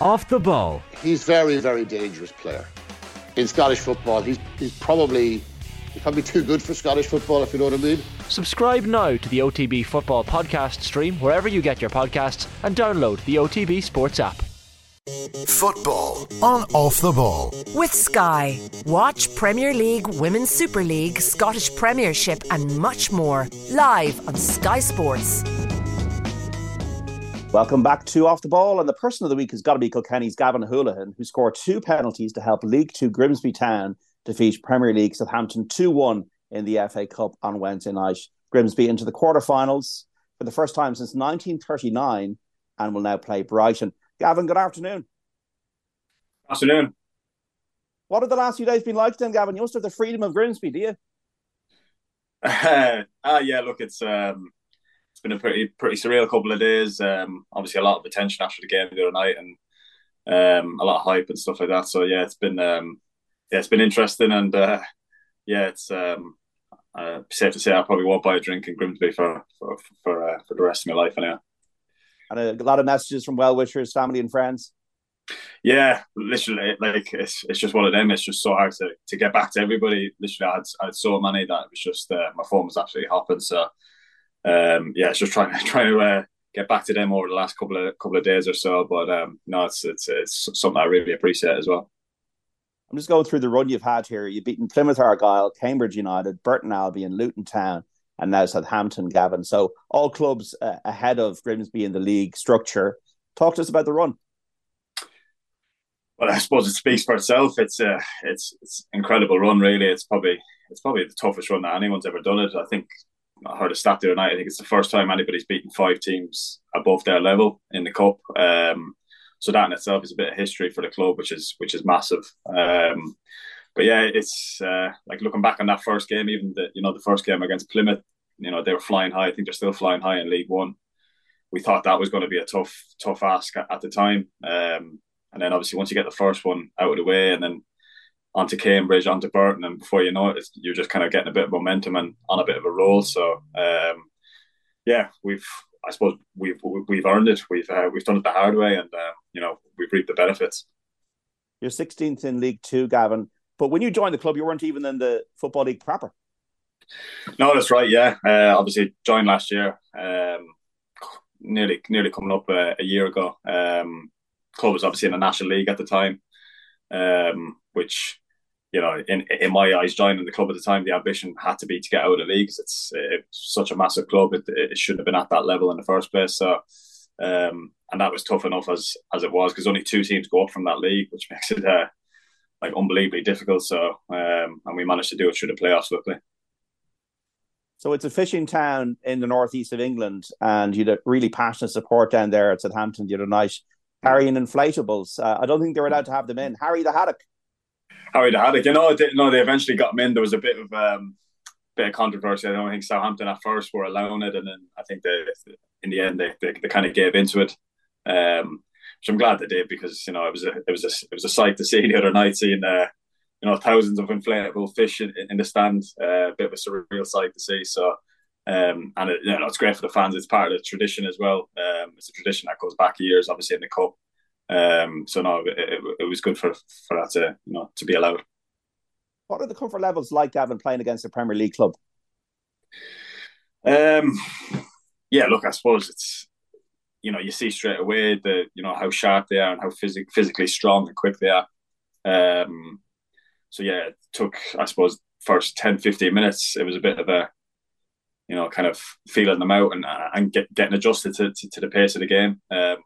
Off the ball. He's very, very dangerous player. In Scottish football, he's, he's probably he's probably too good for Scottish football, if you know what I mean. Subscribe now to the OTB Football Podcast stream wherever you get your podcasts and download the OTB Sports app. Football on Off the Ball. With Sky. Watch Premier League, Women's Super League, Scottish Premiership, and much more live on Sky Sports. Welcome back to Off the Ball. And the person of the week has got to be Kilkenny's Gavin Holohan, who scored two penalties to help League Two Grimsby Town defeat Premier League Southampton 2 1 in the FA Cup on Wednesday night. Grimsby into the quarterfinals for the first time since 1939 and will now play Brighton. Gavin, good afternoon. Afternoon. What have the last few days been like then, Gavin? You must have the freedom of Grimsby, do you? Uh, uh yeah, look, it's um it's been a pretty pretty surreal couple of days. Um, obviously a lot of attention after the game the other night, and um, a lot of hype and stuff like that. So yeah, it's been um, yeah, it's been interesting, and uh, yeah, it's um, uh, safe to say I probably won't buy a drink in Grimsby for for for, uh, for the rest of my life anyway. And a lot of messages from well wishers, family, and friends. Yeah, literally, like it's it's just one of them. It's just so hard to, to get back to everybody. Literally, I had, I had so many that it was just uh, my phone was absolutely hopping. So um, yeah, it's just trying to trying to uh, get back to them over the last couple of couple of days or so. But um, no, it's it's it's something I really appreciate as well. I'm just going through the run you've had here. You've beaten Plymouth Argyle, Cambridge United, Burton Albion, Luton Town, and now Southampton, Gavin. So all clubs uh, ahead of Grimsby in the league structure. Talk to us about the run. Well, I suppose it speaks for itself. It's a it's it's incredible run. Really, it's probably it's probably the toughest run that anyone's ever done it. I think I heard a stat the other night. I think it's the first time anybody's beaten five teams above their level in the cup. Um, so that in itself is a bit of history for the club, which is which is massive. Um, but yeah, it's uh, like looking back on that first game, even the you know the first game against Plymouth, you know they were flying high. I think they're still flying high in League One. We thought that was going to be a tough tough ask at, at the time, um, and then obviously once you get the first one out of the way, and then onto Cambridge, onto Burton, and before you know it, you're just kind of getting a bit of momentum and on a bit of a roll. So um, yeah, we've I suppose we've we've earned it. We've uh, we've done it the hard way, and uh, you know we've reaped the benefits. You're 16th in League Two, Gavin. But when you joined the club, you weren't even in the football league proper. No, that's right. Yeah, uh, obviously joined last year. Um, nearly nearly coming up a, a year ago. Um, club was obviously in the national league at the time, um, which you know, in in my eyes, joining the club at the time, the ambition had to be to get out of the league. It's, it's such a massive club; it, it shouldn't have been at that level in the first place. So, um, and that was tough enough as as it was because only two teams go up from that league, which makes it uh, like unbelievably difficult. So, um, and we managed to do it through the playoffs, luckily. So it's a fishing town in the northeast of England, and you had really passionate support down there at Southampton the other night, carrying inflatables. Uh, I don't think they were allowed to have them in. Harry the Haddock Harry Haddock. You know, they, no, they eventually got him in. There was a bit of um, bit of controversy. I don't think Southampton at first were allowing it, and then I think they, in the end, they, they, they kind of gave into it. Um, which I'm glad they did because you know it was a it was a it was a sight to see the other night, seeing uh, you know thousands of inflatable fish in, in the stand. Uh, a bit of a surreal sight to see. So. Um, and it, you know it's great for the fans. It's part of the tradition as well. Um, it's a tradition that goes back years, obviously in the cup. Um, so no, it, it, it, was good for for that to you know to be allowed. What are the comfort levels like, Gavin, playing against a Premier League club? Um, yeah, look, I suppose it's you know you see straight away the you know how sharp they are and how phys- physically strong and quick they are. Um, so yeah, it took I suppose first 10, 15 minutes. It was a bit of a you know kind of feeling them out and and get, getting adjusted to, to, to the pace of the game. Um,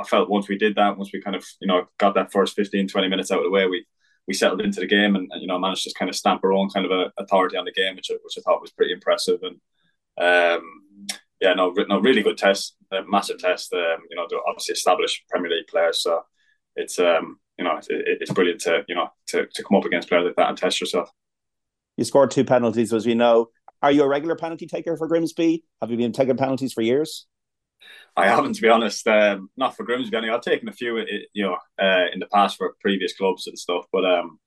I felt once we did that, once we kind of you know got that first 15, 20 minutes out of the way, we we settled into the game and, and you know managed to kind of stamp our own kind of a authority on the game, which which I thought was pretty impressive. And um, yeah, no, no, really good test, a massive test. Um, you know, to obviously established Premier League players, so it's um, you know, it, it's brilliant to you know to, to come up against players like that and test yourself. You scored two penalties, as we know. Are you a regular penalty taker for Grimsby? Have you been taking penalties for years? I haven't, to be honest. Um, not for Grimsby. Anyway. I've taken a few, you know, uh, in the past for previous clubs and stuff. But um,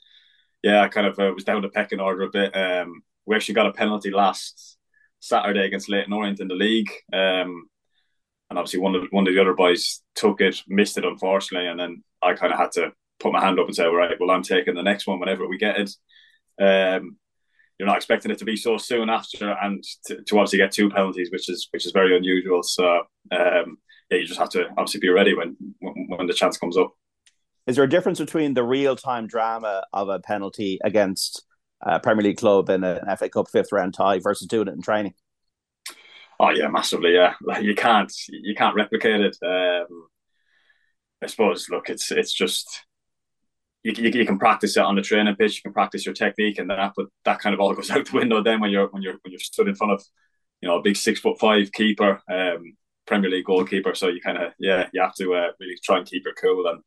yeah, I kind of uh, was down the pecking order a bit. Um, we actually got a penalty last Saturday against Leyton Orient in the league. Um, and obviously one of one of the other boys took it, missed it unfortunately, and then I kind of had to put my hand up and say, right, well, I'm taking the next one whenever we get it. Um, you're not expecting it to be so soon after, and to, to obviously get two penalties, which is which is very unusual. So um, yeah, you just have to obviously be ready when when the chance comes up. Is there a difference between the real time drama of a penalty against a Premier League club in an FA Cup fifth round tie versus doing it in training? Oh yeah, massively. Yeah, like you can't you can't replicate it. Um, I suppose. Look, it's it's just you, you, you, can practice it on the training pitch. You can practice your technique and that, but that kind of all goes out the window then when you're when you're when you're stood in front of you know a big six foot five keeper, um, Premier League goalkeeper. So you kind of yeah you have to uh, really try and keep it cool and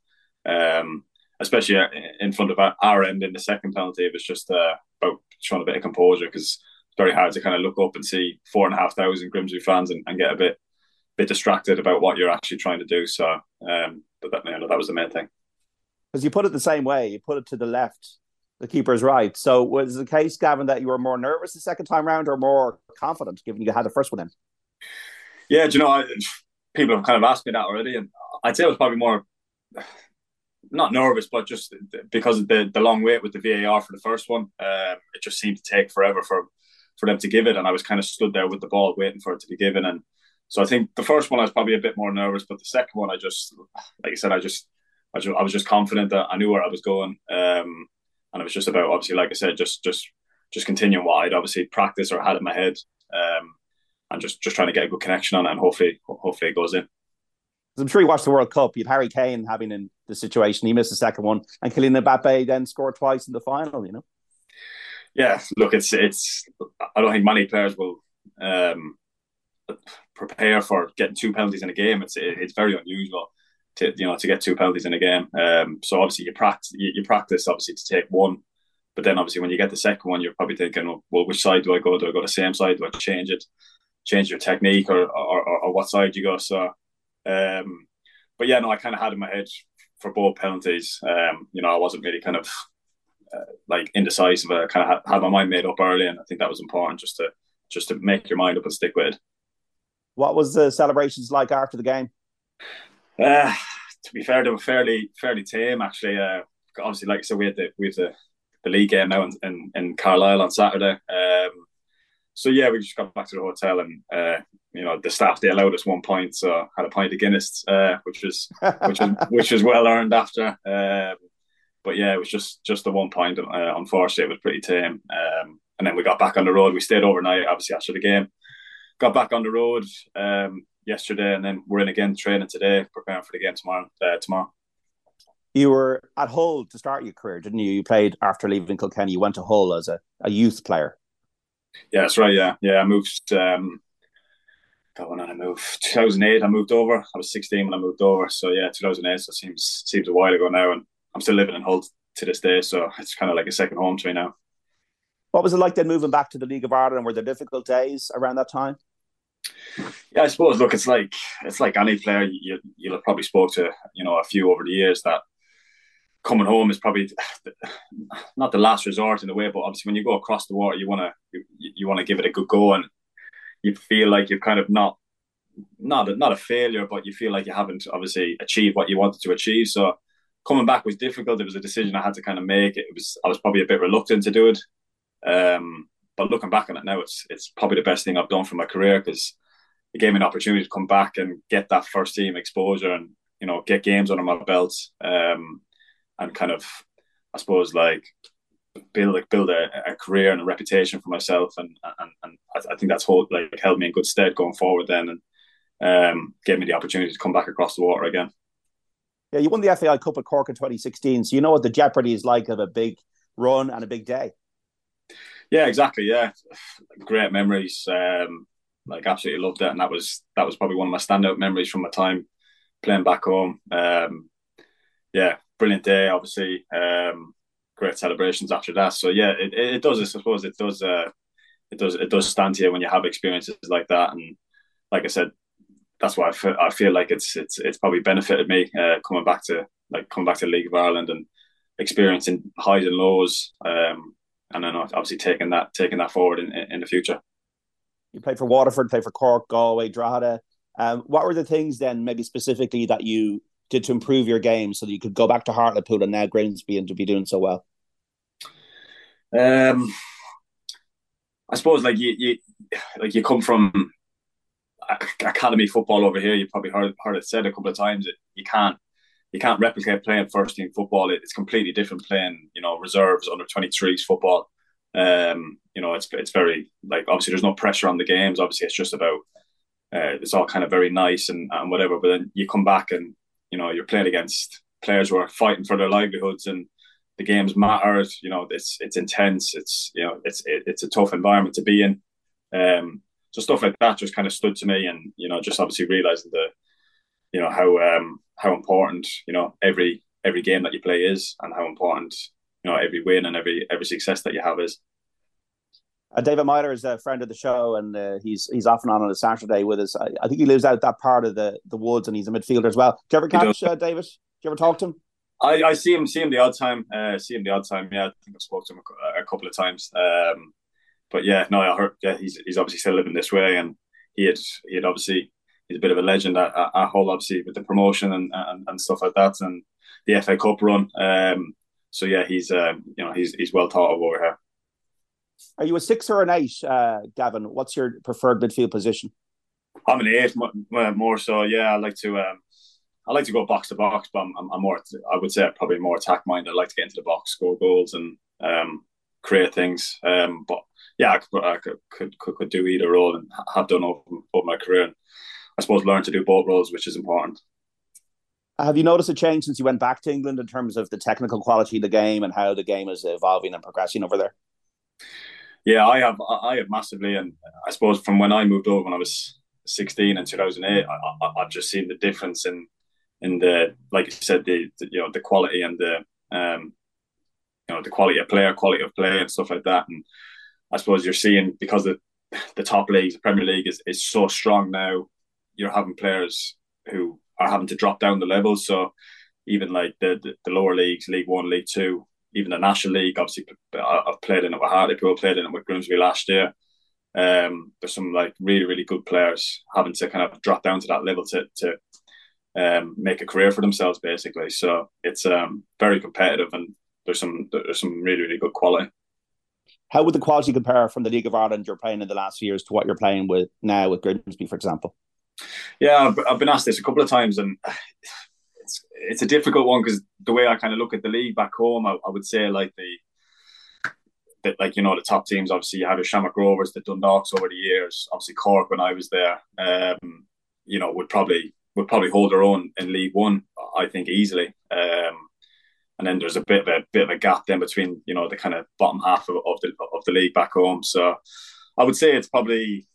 um, especially uh, in front of our end in the second penalty, it was just uh, about showing a bit of composure because it's very hard to kind of look up and see four and a half thousand Grimsby fans and, and get a bit bit distracted about what you're actually trying to do. So, um, but that, you know, that was the main thing. Because you put it the same way, you put it to the left, the keeper's right. So, was the case, Gavin, that you were more nervous the second time round or more confident, given you had the first one in? Yeah, do you know, I, people have kind of asked me that already, and I'd say I was probably more not nervous, but just because of the the long wait with the VAR for the first one, um, it just seemed to take forever for for them to give it. And I was kind of stood there with the ball waiting for it to be given. And so I think the first one I was probably a bit more nervous, but the second one I just, like I said, I just, I, just, I was just confident that I knew where I was going. Um, and it was just about obviously, like I said, just just just continuing what I'd obviously practice or had in my head, um, and just just trying to get a good connection on it, and hopefully hopefully it goes in. I'm sure you watched the World Cup. You have Harry Kane having in the situation. He missed the second one, and Kylian Mbappe then scored twice in the final. You know yeah, look, it's it's. I don't think many players will um, prepare for getting two penalties in a game. It's it's very unusual to you know to get two penalties in a game. Um, so obviously you practice you, you, practice obviously to take one, but then obviously when you get the second one, you're probably thinking, well, which side do I go? Do I go the same side? Do I change it? Change your technique or or, or, what side you go? So, um, but yeah, no, I kind of had in my head for both penalties. Um, you know, I wasn't really kind of uh, like indecisive. I kind of had, my mind made up early, and I think that was important just to just to make your mind up and stick with it. What was the celebrations like after the game? Uh, to be fair, they were fairly fairly tame actually. Uh, obviously, like I said, we had the we had the, the league game now in, in, in Carlisle on Saturday. Um, so yeah, we just got back to the hotel and uh, you know the staff they allowed us one point, so I had a pint of Guinness, uh, which was which was which was well earned after. Um, but yeah, it was just just the one point. Uh, unfortunately, it was pretty tame. Um, and then we got back on the road. We stayed overnight, obviously after the game. Got back on the road um, yesterday, and then we're in again training today, preparing for the game tomorrow. Uh, tomorrow. You were at Hull to start your career, didn't you? You played after leaving Kilkenny. You went to Hull as a, a youth player. Yeah, that's right. Yeah, yeah. I moved. Um, God, when I moved, 2008. I moved over. I was 16 when I moved over. So yeah, 2008. So it seems seems a while ago now, and I'm still living in Hull to this day, so it's kind of like a second home to me now. What was it like then moving back to the League of Ireland? Were there difficult days around that time? Yeah, I suppose. Look, it's like it's like any player. You you'll probably spoke to you know a few over the years that coming home is probably not the last resort in a way, but obviously when you go across the water, you want to you, you want to give it a good go, and you feel like you're kind of not not a, not a failure, but you feel like you haven't obviously achieved what you wanted to achieve. So coming back was difficult. It was a decision I had to kind of make. It was I was probably a bit reluctant to do it. Um, but looking back on it now, it's it's probably the best thing I've done for my career because it gave me an opportunity to come back and get that first team exposure and you know get games under my belt um, and kind of I suppose like build like build a, a career and a reputation for myself and and, and I, think that's hold, like held me in good stead going forward then and um, gave me the opportunity to come back across the water again. Yeah, you won the FAI Cup at Cork in 2016, so you know what the jeopardy is like of a big run and a big day. Yeah, exactly. Yeah, great memories. Um, like absolutely loved it, and that was that was probably one of my standout memories from my time playing back home. Um, yeah, brilliant day. Obviously, um, great celebrations after that. So yeah, it, it, does. I suppose it does. Uh, it does. It does stand here when you have experiences like that, and like I said, that's why I feel, I feel like it's it's it's probably benefited me uh, coming back to like coming back to the League of Ireland and experiencing highs and lows, um, and then obviously taking that taking that forward in, in the future. You played for Waterford, played for Cork, Galway, Drogheda. Um, what were the things then, maybe specifically, that you did to improve your game so that you could go back to Hartlepool and now Grimsby and to be doing so well? Um, I suppose like you, you like you come from academy football over here. You probably heard heard it said a couple of times that you can't you can't replicate playing first team football. It's completely different playing you know reserves under 23s football. Um, you know it's it's very like obviously there's no pressure on the games. Obviously it's just about uh, it's all kind of very nice and, and whatever. But then you come back and you know you're playing against players who are fighting for their livelihoods and the games matter. You know, it's it's intense. It's you know, it's it, it's a tough environment to be in. Um, so stuff like that just kind of stood to me, and you know, just obviously realizing the, you know, how um how important you know every every game that you play is, and how important you know every win and every every success that you have is. Uh, David Meyler is a friend of the show, and uh, he's he's often on on a Saturday with us. I, I, think he lives out that part of the, the woods, and he's a midfielder as well. Do you ever catch uh, David? Do you ever talk to him? I, I see him see him the odd time. Uh, see him the odd time. Yeah, I think I've spoken to him a, a couple of times. Um, but yeah, no, I heard. Yeah, he's he's obviously still living this way, and he had he had obviously he's a bit of a legend at, at, at Hull, obviously with the promotion and, and, and stuff like that, and the FA Cup run. Um, so yeah, he's um, you know he's he's well thought of over here. Are you a six or an eight, uh, Gavin? What's your preferred midfield position? I'm an eight, more so. Yeah, I like to. Um, I like to go box to box, but I'm, I'm, more. I would say probably more attack minded. I like to get into the box, score goals, and um, create things. Um, but yeah, I could, I could, could, could do either role and have done over, over my career. And I suppose learn to do both roles, which is important. Have you noticed a change since you went back to England in terms of the technical quality of the game and how the game is evolving and progressing over there? Yeah, I have. I have massively, and I suppose from when I moved over when I was 16 in 2008, I, I, have just seen the difference in in the like you said the, the, you know the quality and the um you know the quality of player, quality of play, and stuff like that. And I suppose you're seeing because the the top leagues, the Premier League is is so strong now. You're having players who are having to drop down the levels. So even like the, the, the lower leagues, League One, League Two, even the National League. Obviously, I've played in it with Hartlepool, played in it with Grimsby last year. Um, there's some like really really good players having to kind of drop down to that level to to um, make a career for themselves basically. So it's um, very competitive and there's some there's some really really good quality. How would the quality compare from the League of Ireland you're playing in the last few years to what you're playing with now with Grimsby, for example? Yeah, I've, been asked this a couple of times, and it's it's a difficult one because the way I kind of look at the league back home, I, I would say like the that like you know the top teams. Obviously, you have your Shamrock Rovers, the Dundalks over the years. Obviously, Cork when I was there, um, you know, would probably would probably hold their own in League One, I think easily. Um, and then there's a bit of a bit of a gap then between you know the kind of bottom half of, of the of the league back home. So I would say it's probably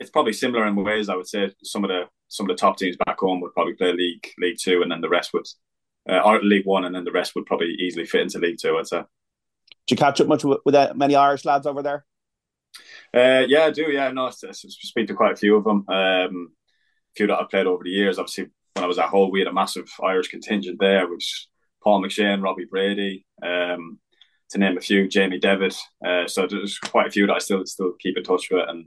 it's probably similar in ways. I would say some of the some of the top teams back home would probably play League League Two, and then the rest would uh, League One, and then the rest would probably easily fit into League Two. I'd say. Do you catch up much with, with uh, many Irish lads over there? Uh, yeah, I do. Yeah, no, I speak to quite a few of them. Um, few that I've played over the years. Obviously, when I was at Hull, we had a massive Irish contingent there, which Paul McShane, Robbie Brady, um, to name a few, Jamie Devitt. Uh, so there's quite a few that I still still keep in touch with, and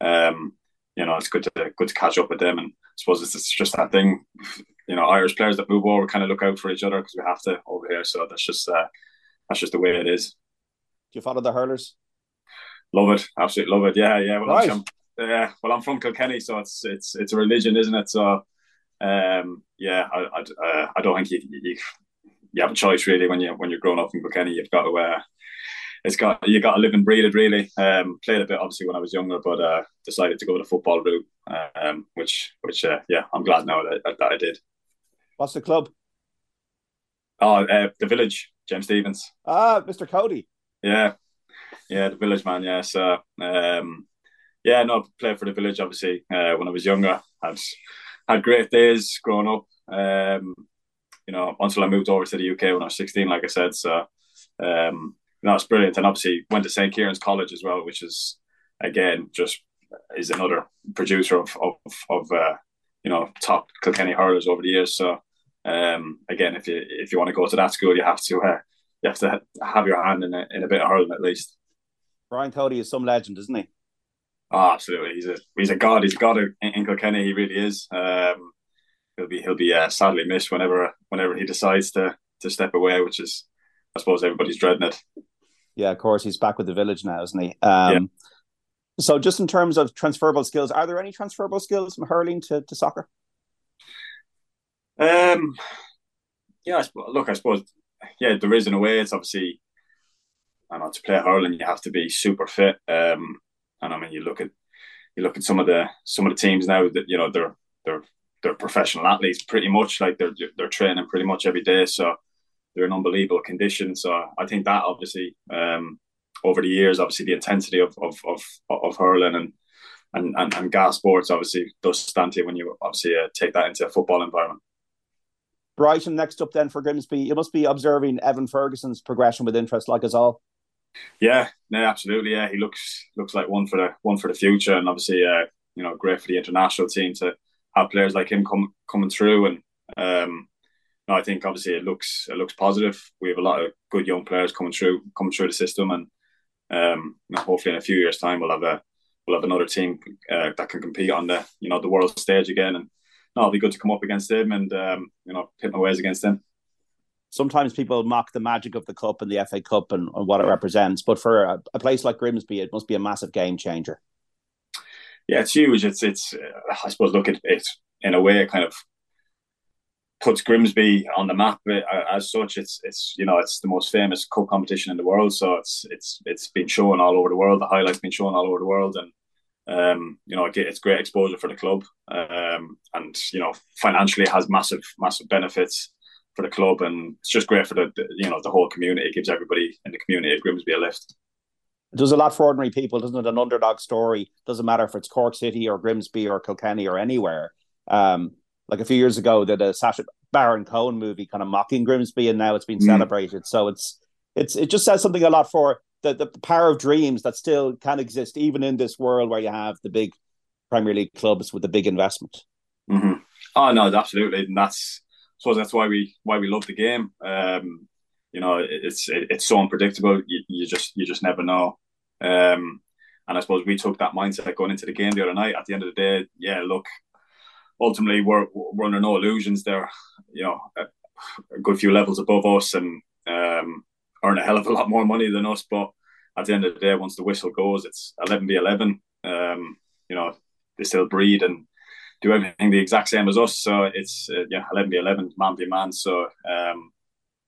um, you know it's good to good to catch up with them. And I suppose it's, it's just that thing, you know, Irish players that move over kind of look out for each other because we have to over here. So that's just uh, that's just the way it is. Do you follow the hurlers? Love it, absolutely love it. Yeah, yeah. Well, right. I'm, yeah, well, I'm from Kilkenny, so it's it's it's a religion, isn't it? So, um, yeah, I I, uh, I don't think you, you, you have a choice really when you when you're growing up in Kilkenny. You've got to uh, it's got you got to live and breathe it really. Um, played a bit obviously when I was younger, but uh, decided to go the football route, um, which which uh, yeah, I'm glad now that, that I did. What's the club? Oh, uh, the village, James Stephens. Ah, Mr. Cody. Yeah, yeah, the village man. Yeah, so um, yeah, no, played for the village obviously uh, when I was younger. Had had great days growing up. Um, you know, until I moved over to the UK when I was 16, like I said. So, um, it's brilliant. And obviously went to St. Kieran's College as well, which is, again, just is another producer of, of, of uh, you know, top Kilkenny hurlers over the years. So, um, again, if you if you want to go to that school, you have to uh, you have to have your hand in a, in a bit of hurling at least. Brian Cody is some legend, isn't he? Oh, absolutely. He's a he's a god. He's a god in, in Kilkenny. He really is. Um, he'll be he'll be uh, sadly missed whenever whenever he decides to to step away, which is I suppose everybody's dreading it. Yeah, of course, he's back with the village now, isn't he? Um, yeah. So, just in terms of transferable skills, are there any transferable skills from hurling to, to soccer? Um, yeah, I suppose, look, I suppose, yeah, there is in a way. It's obviously, I know to play hurling, you have to be super fit. Um, and I mean, you look at you look at some of the some of the teams now that you know they're they're they're professional athletes pretty much like they're they're training pretty much every day. So they're in unbelievable condition. So I think that obviously um, over the years, obviously the intensity of of of, of hurling and, and and and gas sports obviously does stand to you when you obviously uh, take that into a football environment. Brighton next up then for Grimsby. You must be observing Evan Ferguson's progression with interest, like us all. Yeah, no, absolutely. Yeah, he looks looks like one for the one for the future, and obviously, uh, you know, great for the international team to have players like him come coming through. And um, no, I think obviously it looks it looks positive. We have a lot of good young players coming through coming through the system, and um, hopefully in a few years' time we'll have a we'll have another team uh, that can compete on the you know the world stage again. And no, it'll be good to come up against him and um, you know pit my ways against him. Sometimes people mock the magic of the cup and the FA Cup and, and what it represents, but for a, a, place like Grimsby, it must be a massive game changer. Yeah, it's huge. It's it's. Uh, I suppose look at it in a way. It kind of puts Grimsby on the map uh, as such. It's it's you know it's the most famous cup competition in the world, so it's it's it's been shown all over the world. The highlights been shown all over the world, and um, you know it's great exposure for the club, um, and you know financially has massive massive benefits for the club, and it's just great for the, the you know the whole community. It gives everybody in the community of Grimsby a lift. It does a lot for ordinary people, doesn't it? An underdog story doesn't matter if it's Cork City or Grimsby or Kilkenny or anywhere. Um, like a few years ago did a Sacha Baron Cohen movie kind of mocking Grimsby, and now it's been mm. celebrated. So it's it's it just says something a lot for the, the power of dreams that still can exist even in this world where you have the big Premier League clubs with the big investment. Mm-hmm. Oh no, absolutely, and that's so that's why we why we love the game. Um, you know, it's it, it's so unpredictable. You, you, just you just never know. Um, and I suppose we took that mindset going into the game the other night. At the end of the day, yeah, look, ultimately we're we're under no illusions. They're you know a, a good few levels above us and um, earn a hell of a lot more money than us. But at the end of the day, once the whistle goes, it's eleven v eleven. Um, you know they still breed and do everything the exact same as us. So it's uh, yeah eleven v eleven, man v man. So um,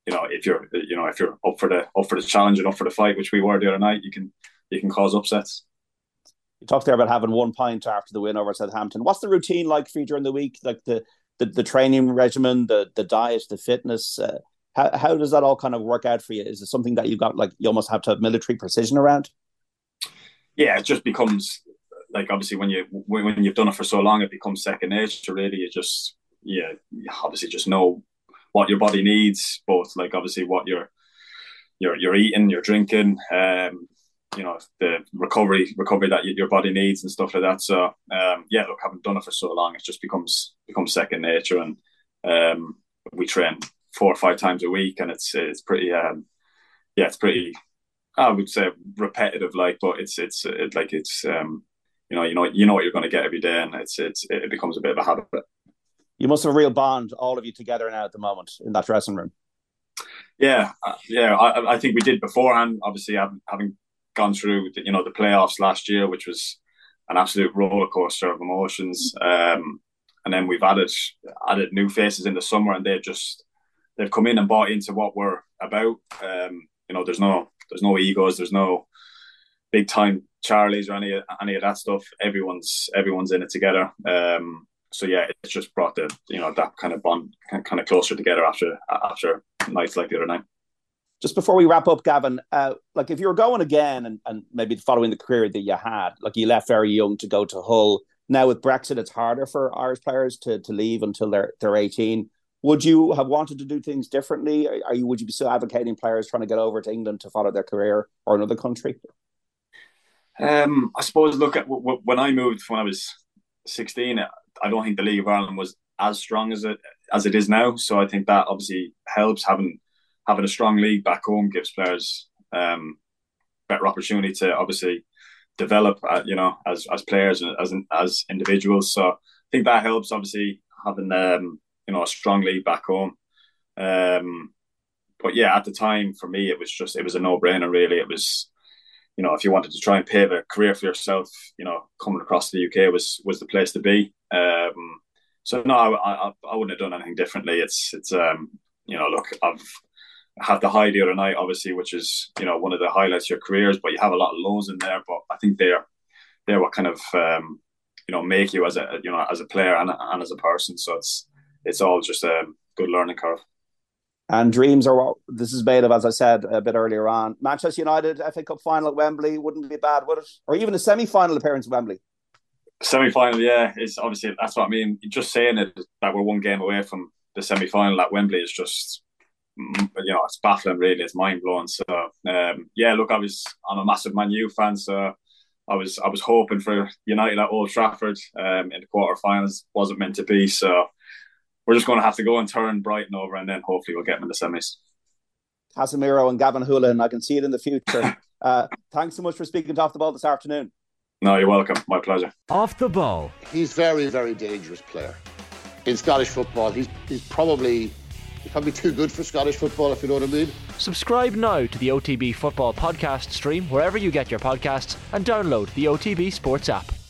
you know if you're you know if you're up for the up for the challenge and up for the fight, which we were the other night, you can you can cause upsets you talked there about having one pint after the win over Southampton. What's the routine like for you during the week? Like the the, the training regimen, the the diet, the fitness. Uh, how how does that all kind of work out for you? Is it something that you've got like you almost have to have military precision around? Yeah, it just becomes like obviously when you when you've done it for so long, it becomes second nature. Really, you just yeah, you obviously just know what your body needs, both like obviously what you're you're you're eating, you're drinking, um, you know the recovery recovery that your body needs and stuff like that. So um, yeah, look, having done it for so long, it just becomes becomes second nature, and um, we train four or five times a week, and it's it's pretty um, yeah, it's pretty I would say repetitive, like, but it's it's it, like it's um, you know you know you know what you're going to get every day, and it's it's it becomes a bit of a habit. You must have a real bond, all of you together now at the moment in that dressing room. Yeah, uh, yeah, I, I think we did beforehand. Obviously, having, having gone through the, you know the playoffs last year, which was an absolute roller coaster of emotions. Um, and then we've added added new faces in the summer, and they've just they've come in and bought into what we're about. Um, you know, there's no there's no egos, there's no big time Charlies or any any of that stuff. Everyone's everyone's in it together. Um, so yeah, it's just brought the you know that kind of bond kind of closer together after after nights like the other night just before we wrap up, Gavin, uh, like if you were going again and, and maybe following the career that you had, like you left very young to go to Hull. Now with Brexit, it's harder for Irish players to, to leave until they're they're eighteen. Would you have wanted to do things differently? Are you would you be still advocating players trying to get over to England to follow their career or another country? Um, I suppose. Look at w- w- when I moved when I was sixteen. I don't think the League of Ireland was as strong as it as it is now. So I think that obviously helps having having a strong league back home gives players um, better opportunity to obviously develop, uh, you know, as as players and as as individuals. So I think that helps. Obviously, having um, you know a strong league back home. Um, but yeah, at the time for me, it was just it was a no brainer. Really, it was you know if you wanted to try and pave a career for yourself, you know, coming across the UK was was the place to be. Um, so no, I, I, I wouldn't have done anything differently. It's it's um you know look I've had the high the other night, obviously, which is you know one of the highlights of your careers. But you have a lot of lows in there. But I think they're they're what kind of um, you know make you as a you know as a player and, and as a person. So it's it's all just a good learning curve. And dreams are what this is made of, as I said a bit earlier on. Manchester United FA Cup final at Wembley wouldn't be bad, would it? Or even a semi final appearance at Wembley. Semi final, yeah, is obviously that's what I mean. Just saying it that we're one game away from the semi final at Wembley is just you know it's baffling. Really, it's mind blowing. So um, yeah, look, I was I'm a massive Man U fan, so I was I was hoping for United at Old Trafford um, in the quarterfinals. Wasn't meant to be, so we're just going to have to go and turn Brighton over, and then hopefully we'll get them in the semis. Casemiro and Gavin Holohan, I can see it in the future. uh, thanks so much for speaking to Off the Ball this afternoon. No, you're welcome. My pleasure. Off the ball. He's very, very dangerous player. In Scottish football, he's he's probably he's probably too good for Scottish football, if you know what I mean. Subscribe now to the OTB Football Podcast stream wherever you get your podcasts and download the OTB Sports app.